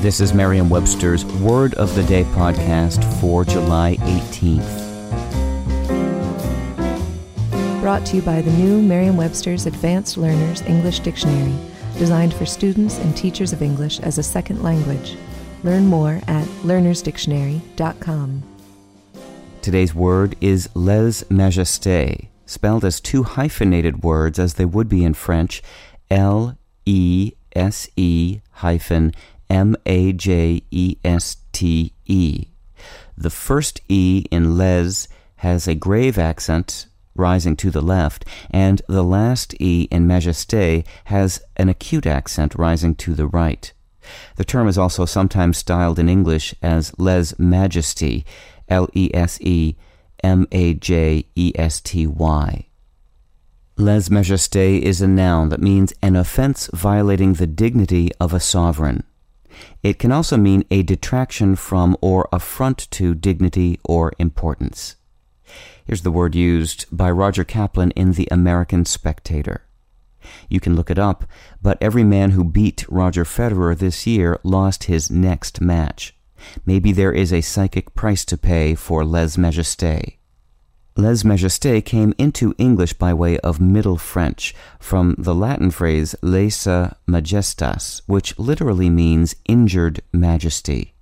This is Merriam Webster's Word of the Day podcast for July 18th. Brought to you by the new Merriam Webster's Advanced Learners English Dictionary, designed for students and teachers of English as a second language. Learn more at learnersdictionary.com. Today's word is lèse majesté, spelled as two hyphenated words as they would be in French L E S E hyphen M A J E S T E. The first E in lèse has a grave accent rising to the left, and the last E in majesté has an acute accent rising to the right. The term is also sometimes styled in English as lèse majesty, L E S E M A J E S T Y. Lèse majesté is a noun that means an offense violating the dignity of a sovereign. It can also mean a detraction from or affront to dignity or importance. Here's the word used by Roger Kaplan in The American Spectator. You can look it up, but every man who beat Roger Federer this year lost his next match. Maybe there is a psychic price to pay for lèse majesté. Lèse majesté came into English by way of Middle French from the Latin phrase laesa majestas, which literally means injured majesty.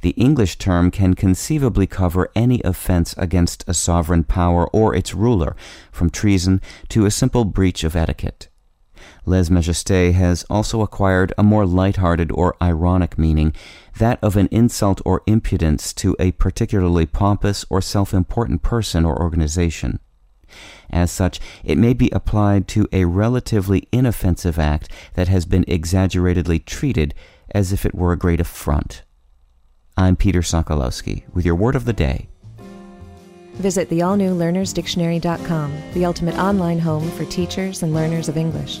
The English term can conceivably cover any offense against a sovereign power or its ruler, from treason to a simple breach of etiquette. Lèse majesté has also acquired a more light-hearted or ironic meaning, that of an insult or impudence to a particularly pompous or self-important person or organization. As such, it may be applied to a relatively inoffensive act that has been exaggeratedly treated as if it were a great affront. I'm Peter Sokolowski with your word of the day. Visit the all new learnersdictionary.com, the ultimate online home for teachers and learners of English.